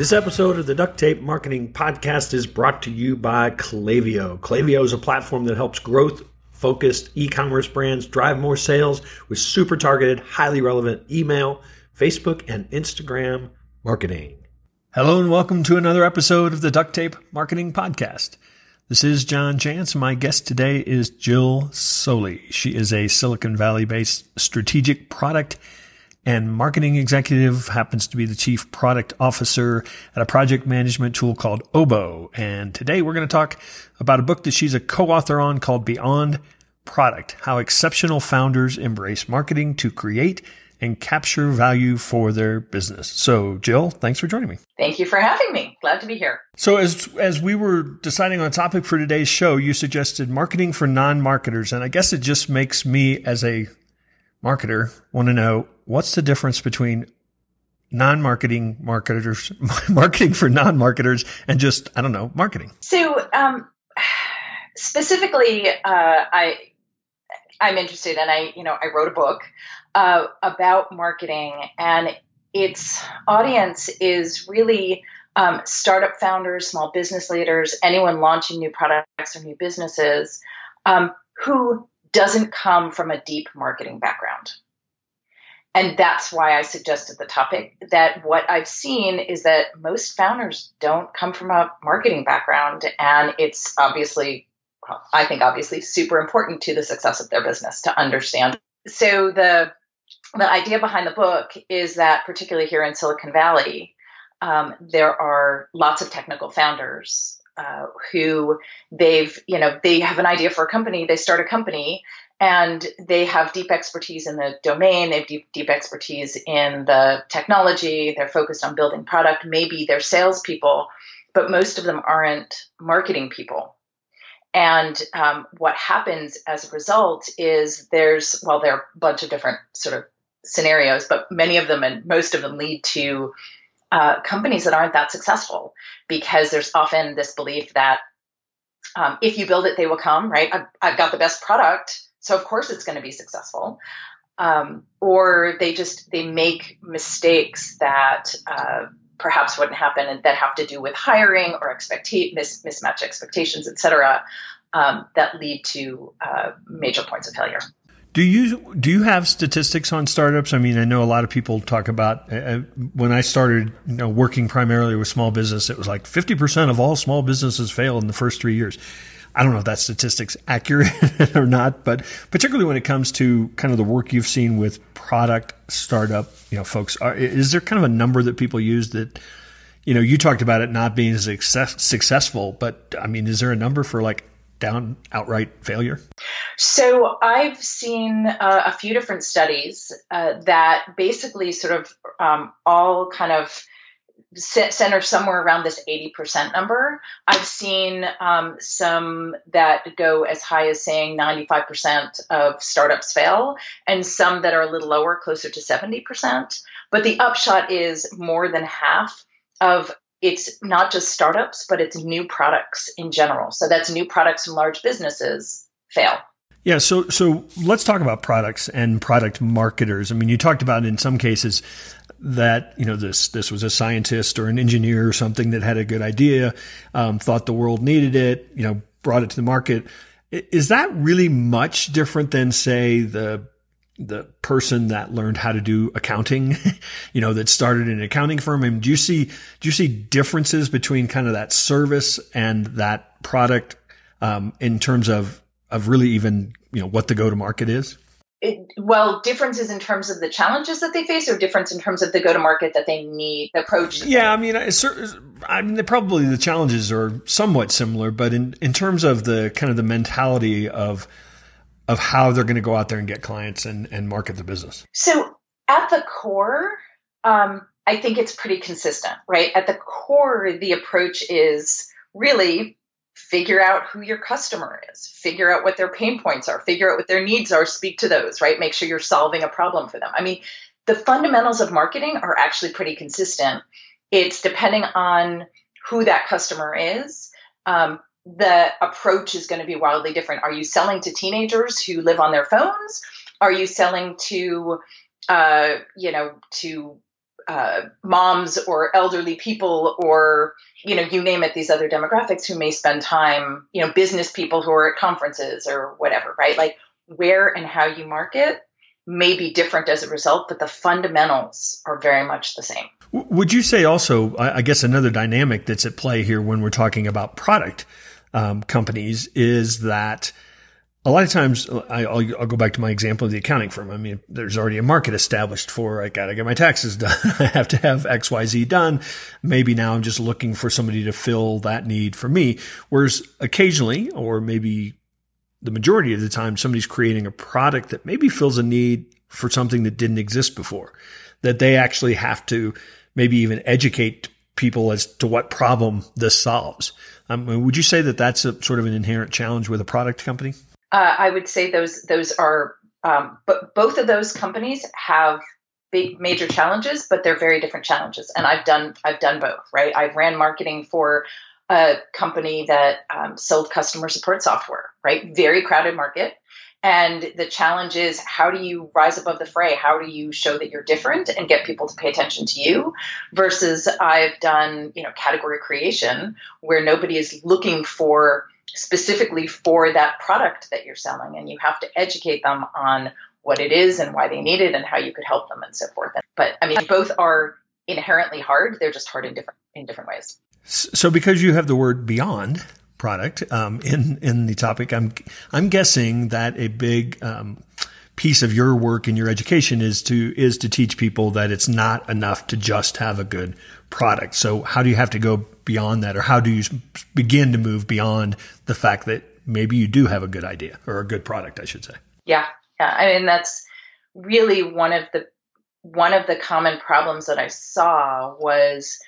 This episode of the Duct Tape Marketing Podcast is brought to you by Klaviyo. Klaviyo is a platform that helps growth focused e commerce brands drive more sales with super targeted, highly relevant email, Facebook, and Instagram marketing. Hello, and welcome to another episode of the Duct Tape Marketing Podcast. This is John Jantsch. My guest today is Jill Soley. She is a Silicon Valley based strategic product and marketing executive happens to be the chief product officer at a project management tool called Obo. And today we're going to talk about a book that she's a co-author on called Beyond Product, how exceptional founders embrace marketing to create and capture value for their business. So, Jill, thanks for joining me. Thank you for having me. Glad to be here. So, as as we were deciding on a topic for today's show, you suggested marketing for non-marketers, and I guess it just makes me as a marketer want to know what's the difference between non-marketing marketers, marketing for non-marketers, and just I don't know, marketing. So um, specifically, uh, I I'm interested, and I you know I wrote a book uh, about marketing, and its audience is really. Um, startup founders, small business leaders, anyone launching new products or new businesses um, who doesn't come from a deep marketing background. And that's why I suggested the topic that what I've seen is that most founders don't come from a marketing background. And it's obviously, I think obviously super important to the success of their business to understand. So the, the idea behind the book is that particularly here in Silicon Valley, um, there are lots of technical founders uh, who they've, you know, they have an idea for a company, they start a company, and they have deep expertise in the domain, they have deep, deep expertise in the technology, they're focused on building product, maybe they're salespeople, but most of them aren't marketing people. And um, what happens as a result is there's, well, there are a bunch of different sort of scenarios, but many of them and most of them lead to uh, companies that aren't that successful because there's often this belief that um, if you build it, they will come, right? I've, I've, got the best product, so of course it's going to be successful. Um, or they just they make mistakes that uh, perhaps wouldn't happen and that have to do with hiring or expecta- mis- mismatch expectations, et cetera, um, that lead to uh, major points of failure. Do you do you have statistics on startups? I mean, I know a lot of people talk about uh, uh, when I started, you know, working primarily with small business. It was like fifty percent of all small businesses fail in the first three years. I don't know if that statistic's accurate or not, but particularly when it comes to kind of the work you've seen with product startup, you know, folks, are, is there kind of a number that people use that, you know, you talked about it not being success, successful, but I mean, is there a number for like down outright failure? So I've seen uh, a few different studies uh, that basically sort of um, all kind of center somewhere around this 80% number. I've seen um, some that go as high as saying 95% of startups fail, and some that are a little lower, closer to 70%. But the upshot is more than half of it's not just startups, but it's new products in general. So that's new products from large businesses fail. Yeah, so so let's talk about products and product marketers. I mean, you talked about in some cases that you know this this was a scientist or an engineer or something that had a good idea, um, thought the world needed it, you know, brought it to the market. Is that really much different than say the the person that learned how to do accounting, you know, that started an accounting firm? I mean, do you see do you see differences between kind of that service and that product um, in terms of of really even you know what the go to market is? It, well, differences in terms of the challenges that they face, or difference in terms of the go to market that they need, the approach. Yeah, I mean, I mean, probably the challenges are somewhat similar, but in in terms of the kind of the mentality of of how they're going to go out there and get clients and, and market the business? So, at the core, um, I think it's pretty consistent, right? At the core, the approach is really figure out who your customer is, figure out what their pain points are, figure out what their needs are, speak to those, right? Make sure you're solving a problem for them. I mean, the fundamentals of marketing are actually pretty consistent. It's depending on who that customer is. Um, the approach is going to be wildly different. Are you selling to teenagers who live on their phones? Are you selling to, uh, you know, to uh, moms or elderly people or you know you name it these other demographics who may spend time you know business people who are at conferences or whatever right like where and how you market may be different as a result but the fundamentals are very much the same would you say also i guess another dynamic that's at play here when we're talking about product um, companies is that a lot of times I, will I'll go back to my example of the accounting firm. I mean, there's already a market established for, I got to get my taxes done. I have to have X, Y, Z done. Maybe now I'm just looking for somebody to fill that need for me. Whereas occasionally, or maybe the majority of the time, somebody's creating a product that maybe fills a need for something that didn't exist before, that they actually have to maybe even educate people as to what problem this solves. Um, would you say that that's a sort of an inherent challenge with a product company? Uh, I would say those those are, um, but both of those companies have big major challenges, but they're very different challenges. And I've done I've done both. Right, I've ran marketing for a company that um, sold customer support software. Right, very crowded market. And the challenge is how do you rise above the fray? How do you show that you're different and get people to pay attention to you? Versus I've done, you know, category creation where nobody is looking for specifically for that product that you're selling and you have to educate them on what it is and why they need it and how you could help them and so forth but i mean both are inherently hard they're just hard in different in different ways so because you have the word beyond product um, in in the topic i'm i'm guessing that a big um, piece of your work and your education is to is to teach people that it's not enough to just have a good product. So how do you have to go beyond that or how do you begin to move beyond the fact that maybe you do have a good idea or a good product, I should say? Yeah. Yeah. I mean that's really one of the one of the common problems that I saw was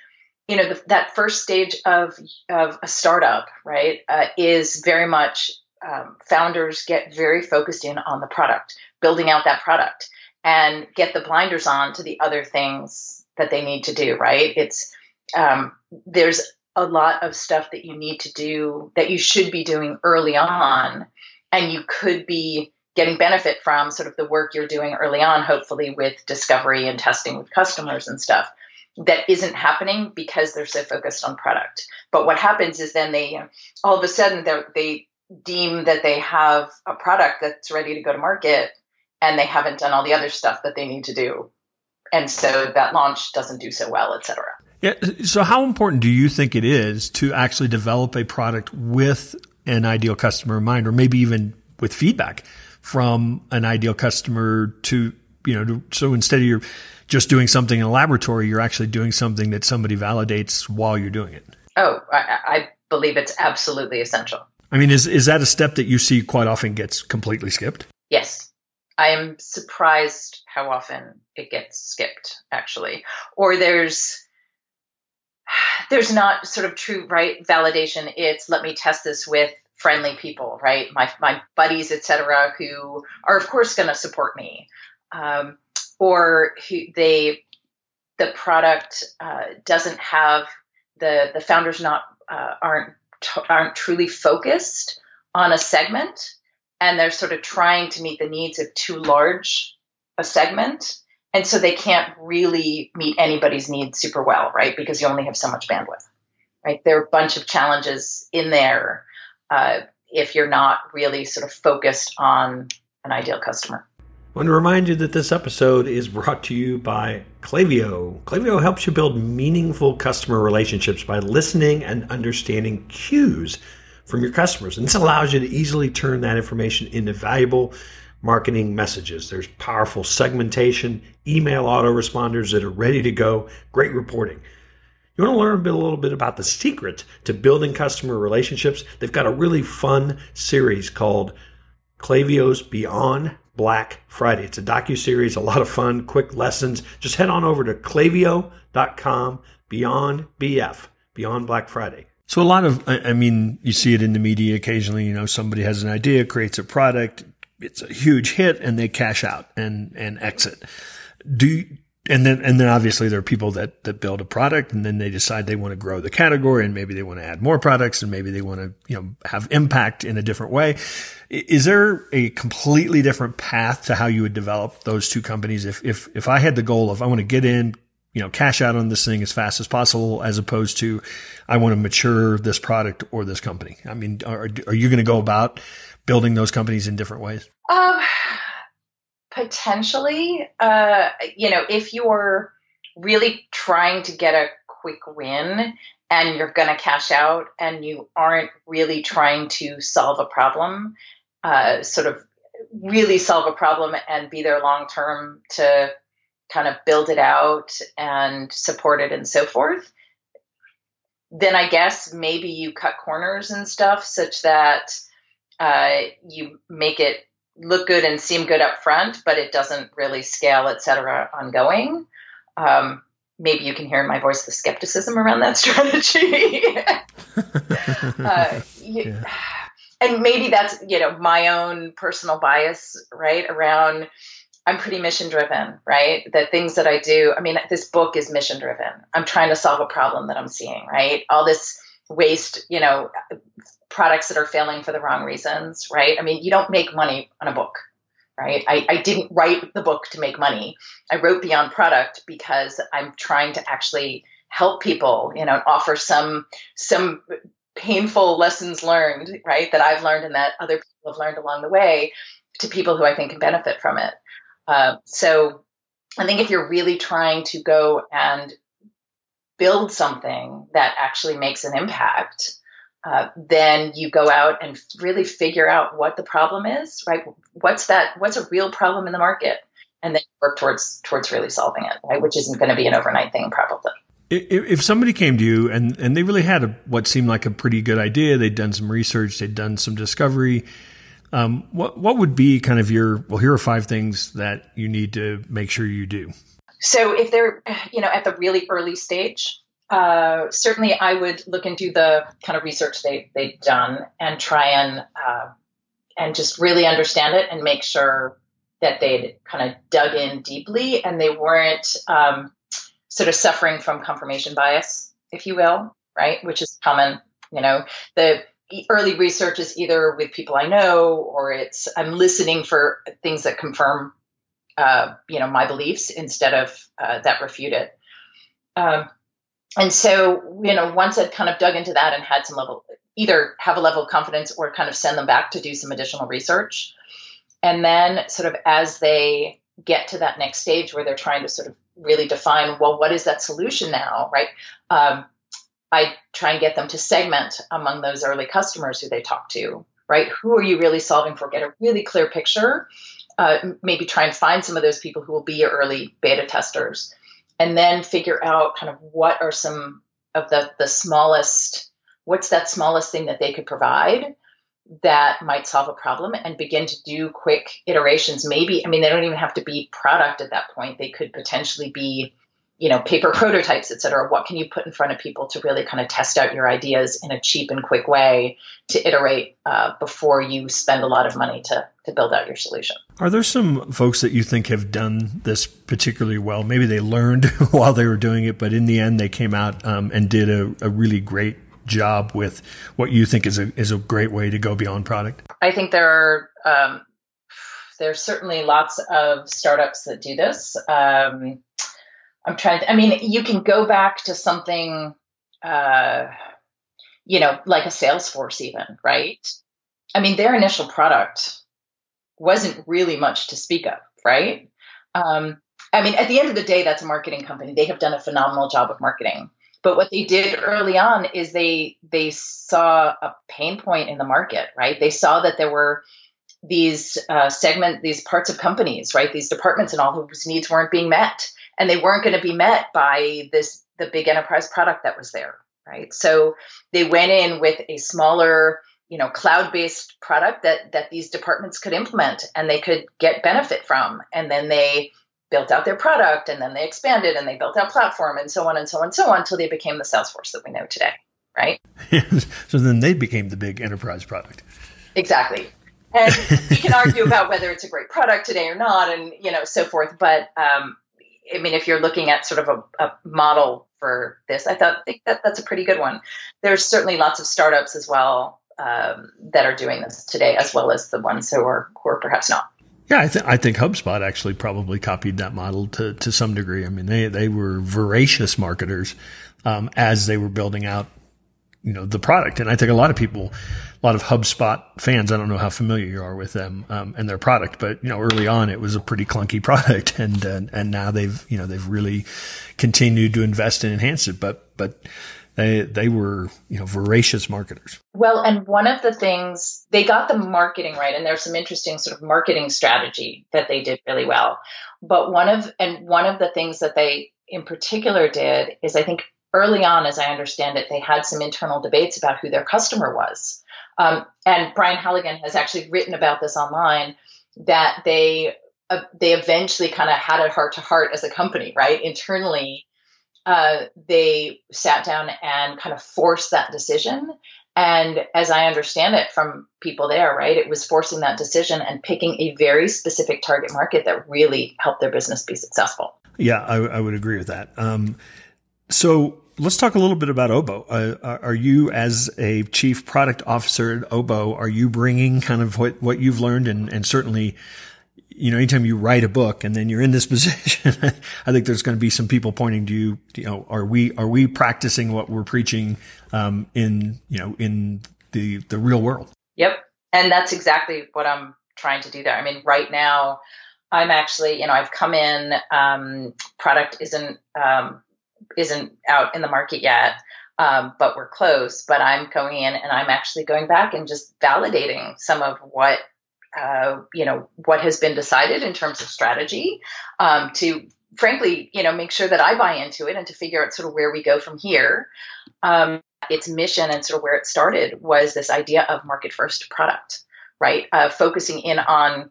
you know the, that first stage of of a startup right uh, is very much um, founders get very focused in on the product building out that product and get the blinders on to the other things that they need to do right? It's um, there's a lot of stuff that you need to do that you should be doing early on and you could be getting benefit from sort of the work you're doing early on hopefully with discovery and testing with customers and stuff that isn't happening because they're so focused on product but what happens is then they all of a sudden they deem that they have a product that's ready to go to market and they haven't done all the other stuff that they need to do. And so that launch doesn't do so well, et cetera. Yeah. So how important do you think it is to actually develop a product with an ideal customer in mind, or maybe even with feedback from an ideal customer to, you know, to, so instead of you're just doing something in a laboratory, you're actually doing something that somebody validates while you're doing it? Oh, I, I believe it's absolutely essential. I mean, is, is that a step that you see quite often gets completely skipped? Yes. I am surprised how often it gets skipped, actually. Or there's there's not sort of true right validation. It's let me test this with friendly people, right? My my buddies, etc., who are of course going to support me, um, or who they the product uh, doesn't have the the founders not uh, aren't aren't truly focused on a segment and they're sort of trying to meet the needs of too large a segment and so they can't really meet anybody's needs super well right? Because you only have so much bandwidth right? There are a bunch of challenges in there uh, if you're not really sort of focused on an ideal customer I want to remind you that this episode is brought to you by Klaviyo. Klaviyo helps you build meaningful customer relationships by listening and understanding cues from your customers. And this allows you to easily turn that information into valuable marketing messages. There's powerful segmentation, email autoresponders that are ready to go, great reporting. You want to learn a, bit, a little bit about the secret to building customer relationships? They've got a really fun series called Klaviyo's Beyond Black Friday. It's a docu series, a lot of fun, quick lessons. Just head on over to klaviyo.com beyond BF, beyond Black Friday. So a lot of, I mean, you see it in the media occasionally. You know, somebody has an idea, creates a product, it's a huge hit, and they cash out and and exit. Do and then and then obviously there are people that that build a product and then they decide they want to grow the category and maybe they want to add more products and maybe they want to you know have impact in a different way is there a completely different path to how you would develop those two companies if if if i had the goal of i want to get in you know, cash out on this thing as fast as possible, as opposed to, I want to mature this product or this company? I mean, are, are you going to go about building those companies in different ways? Um, potentially, uh, you know, if you're really trying to get a quick win and you're going to cash out and you aren't really trying to solve a problem, uh, sort of really solve a problem and be there long term to kind of build it out and support it and so forth, then I guess maybe you cut corners and stuff such that uh, you make it look good and seem good up front, but it doesn't really scale, et cetera, ongoing. Um, maybe you can hear in my voice the skepticism around that strategy. uh, yeah. And maybe that's, you know, my own personal bias, right? Around, I'm pretty mission driven, right? The things that I do, I mean, this book is mission driven. I'm trying to solve a problem that I'm seeing, right? All this waste, you know, products that are failing for the wrong reasons, right? I mean, you don't make money on a book, right? I, I didn't write the book to make money. I wrote Beyond Product because I'm trying to actually help people, you know, offer some some painful lessons learned, right? That I've learned and that other people have learned along the way to people who I think can benefit from it. Uh, so I think if you're really trying to go and build something that actually makes an impact, uh, then you go out and really figure out what the problem is, right? What's that? What's a real problem in the market, and then work towards towards really solving it, right? Which isn't going to be an overnight thing, probably. If somebody came to you and, and they really had a, what seemed like a pretty good idea, they'd done some research, they'd done some discovery, um, what what would be kind of your well? Here are five things that you need to make sure you do. So if they're, you know, at the really early stage, uh, certainly I would look into the kind of research they they've done and try and uh, and just really understand it and make sure that they'd kind of dug in deeply and they weren't um, sort of suffering from confirmation bias, if you will, right? Which is common. You know, the early research is either with people I know or it's I'm listening for things that confirm uh, you know my beliefs instead of uh, that refute it. Um, and so you know once I'd kind of dug into that and had some level either have a level of confidence or kind of send them back to do some additional research, and then sort of as they get to that next stage where they're trying to sort of really define well what is that solution now right? Um, i try and get them to segment among those early customers who they talk to right? Who are you really solving for? Get a really clear picture uh, maybe try and find some of those people who will be your early beta testers. And then figure out kind of what are some of the the smallest what's that smallest thing that they could provide that might solve a problem and begin to do quick iterations. Maybe i mean they don't even have to be product at that point. They could potentially be you know paper prototypes et cetera. What can you put in front of people to really kind of test out your ideas in a cheap and quick way to iterate uh, before you spend a lot of money to to build out your solution? Are there some folks that you think have done this particularly well? Maybe they learned while they were doing it but in the end they came out um, and did a, a really great job with what you think is a is a great way to go beyond product? I think there are um, there's certainly lots of startups that do this. Um, I'm trying to, I mean, you can go back to something, uh, you know, like a Salesforce, even, right? I mean, their initial product wasn't really much to speak of, right? Um, I mean, at the end of the day, that's a marketing company. They have done a phenomenal job of marketing. But what they did early on is they they saw a pain point in the market, right? They saw that there were these uh, segment, these parts of companies, right? These departments and all whose needs weren't being met and they weren't going to be met by this the big enterprise product that was there right? So they went in with a smaller you know cloud-based product that that these departments could implement and they could get benefit from. And then they built out their product and then they expanded and they built out platform and so on and so on and so on until they became the salesforce that we know today right? So then they became the big enterprise product. Exactly. And we can argue about whether it's a great product today or not and you know so forth but um, I mean, if you're looking at sort of a, a model for this, I thought think that that's a pretty good one. There's certainly lots of startups as well um, that are doing this today, as well as the ones who are who are perhaps not. Yeah, I, th- I think HubSpot actually probably copied that model to, to some degree. I mean, they, they were voracious marketers um, as they were building out, you know, the product. And I think a lot of people, a lot of HubSpot fans, I don't know how familiar you are with them um, and their product, but you know, early on it was a pretty clunky product, and uh, and now they've you know they've really continued to invest and enhance it. But but they they were you know voracious marketers. Well, and one of the things they got the marketing right, and there's some interesting sort of marketing strategy that they did really well. But one of and one of the things that they in particular did is I think early on, as I understand it, they had some internal debates about who their customer was. Um, and Brian Halligan has actually written about this online that they uh, they eventually kind of had a heart to heart as a company, right? Internally, uh, they sat down and kind of forced that decision. And as I understand it from people there, right, it was forcing that decision and picking a very specific target market that really helped their business be successful. Yeah, I, I would agree with that. Um, so let's talk a little bit about Obo. Uh, are you, as a chief product officer at Obo, are you bringing kind of what, what you've learned and, and certainly you know, anytime you write a book and then you're in this position, I think there's going to be some people pointing to you. You know, are we are we practicing what we're preaching um, in you know in the the real world? Yep, and that's exactly what I'm trying to do there. I mean, right now, I'm actually you know I've come in. Um, product isn't um, isn't out in the market yet. Um, but we're close. But I'm going in and I'm actually going back and just validating some of what uh, you know what has been decided in terms of strategy um, to frankly you know make sure that i buy into it and to figure out sort of where we go from here um, its mission and sort of where it started was this idea of market first product right uh, focusing in on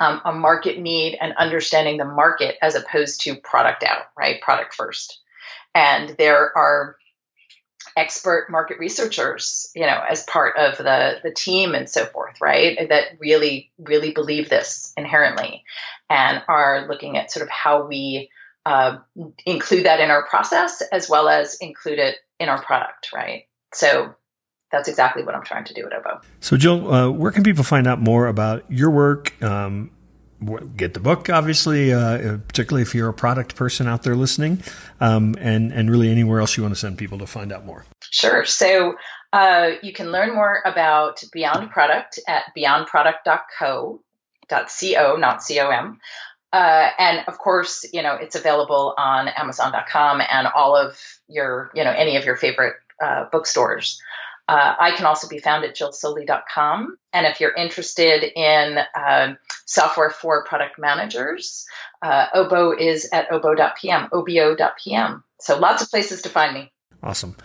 um, a market need and understanding the market as opposed to product out right product first and there are expert market researchers, you know, as part of the the team and so forth, right? That really really believe this inherently, and are looking at sort of how we uh, include that in our process as well as include it in our product, right? So that's exactly what I'm trying to do at Obo. So, Jill, uh, where can people find out more about your work um, get the book, obviously, uh, particularly if you're a product person out there listening, um, and and really anywhere else you want to send people to find out more. Sure. So uh, you can learn more about Beyond Product at beyondproduct.co, .co, not com. Uh, and of course, you know it's available on Amazon.com and all of your, you know, any of your favorite uh, bookstores. Uh, I can also be found at jillsoley.com. And if you're interested in um, software for product managers, uh, Obo is at obo.pm, obo.pm. So lots of places to find me. Awesome.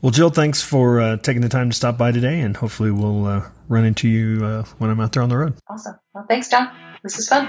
Well, Jill, thanks for uh, taking the time to stop by today, and hopefully we'll uh, run into you uh, when I'm out there on the road. Awesome. Well, thanks, John. This is fun.